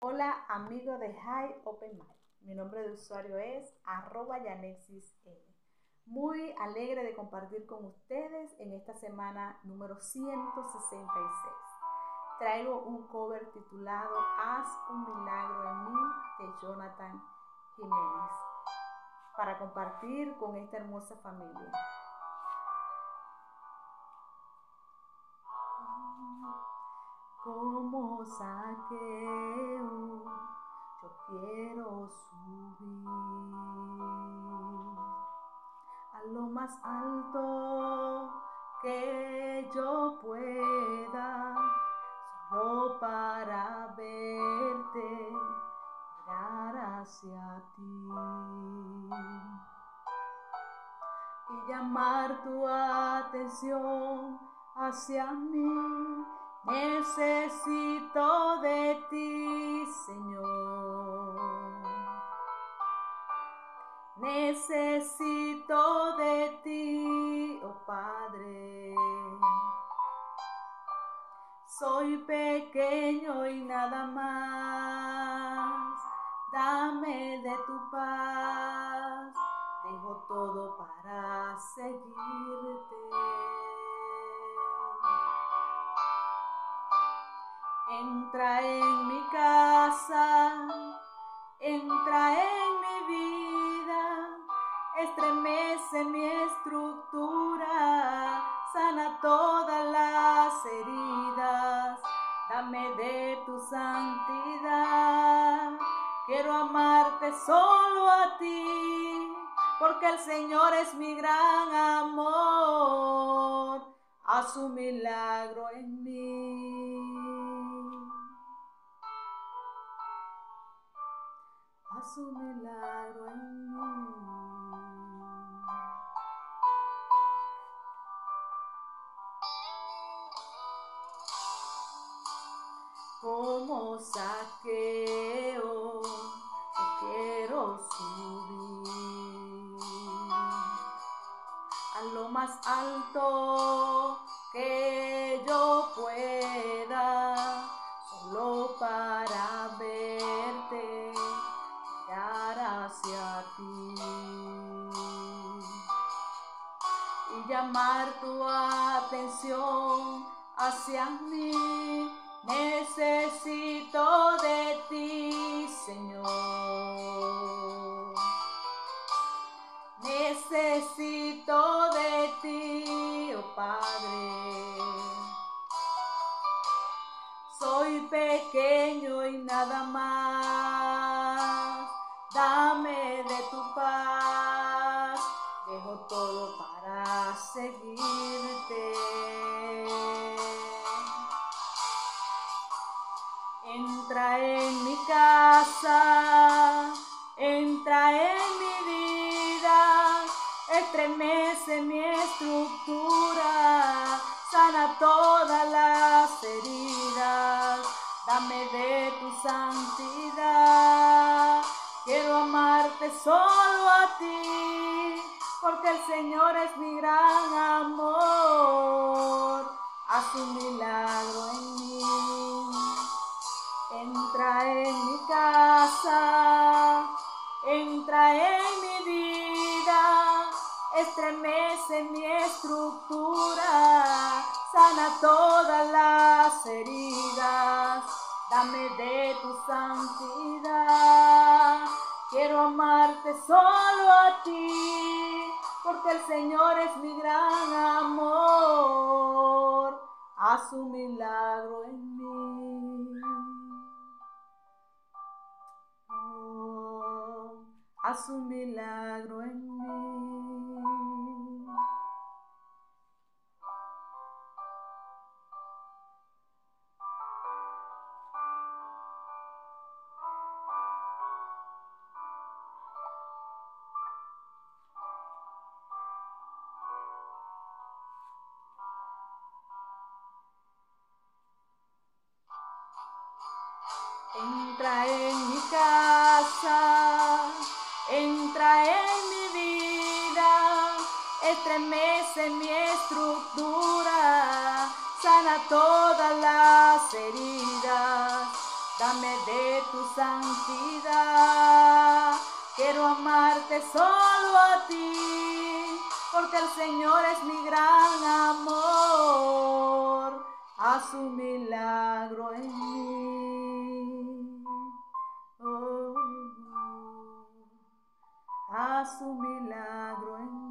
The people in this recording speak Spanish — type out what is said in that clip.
Hola amigos de High Open Mind. Mi nombre de usuario es arroba yanexism. Muy alegre de compartir con ustedes en esta semana número 166. Traigo un cover titulado Haz un milagro en mí de Jonathan Jiménez para compartir con esta hermosa familia. Como saqueo, yo quiero subir a lo más alto que yo pueda, solo para verte, mirar hacia ti y llamar tu atención hacia mí Necesito de ti, Señor. Necesito de ti, oh Padre. Soy pequeño y nada más. Dame de tu paz. Dejo todo para seguirte. Entra en mi casa, entra en mi vida, estremece mi estructura, sana todas las heridas, dame de tu santidad. Quiero amarte solo a ti, porque el Señor es mi gran amor, haz un milagro en mí. Un milagro en mí. Como saqueo, quiero subir a lo más alto que yo pueda, solo para y llamar tu atención hacia mí. Necesito de ti, Señor. Necesito de ti, oh Padre. Soy pequeño y nada más dejo todo para seguirte. Entra en mi casa, entra en mi vida, estremece mi estructura, sana todas las heridas, dame de tu santidad. Quiero amarte solo a ti, porque el Señor es mi gran amor. Haz un milagro en mí. Entra en mi casa, entra en mi vida, estremece mi estructura, sana todas las heridas dame de tu santidad. Quiero amarte solo a ti, porque el Señor es mi gran amor. Haz un milagro en mí. Oh, haz un milagro en mí. Entra en mi casa, entra en mi vida, estremece mi estructura, sana todas las heridas, dame de tu santidad. Quiero amarte solo a ti, porque el Señor es mi gran amor. Haz un milagro en mí. Un milagro.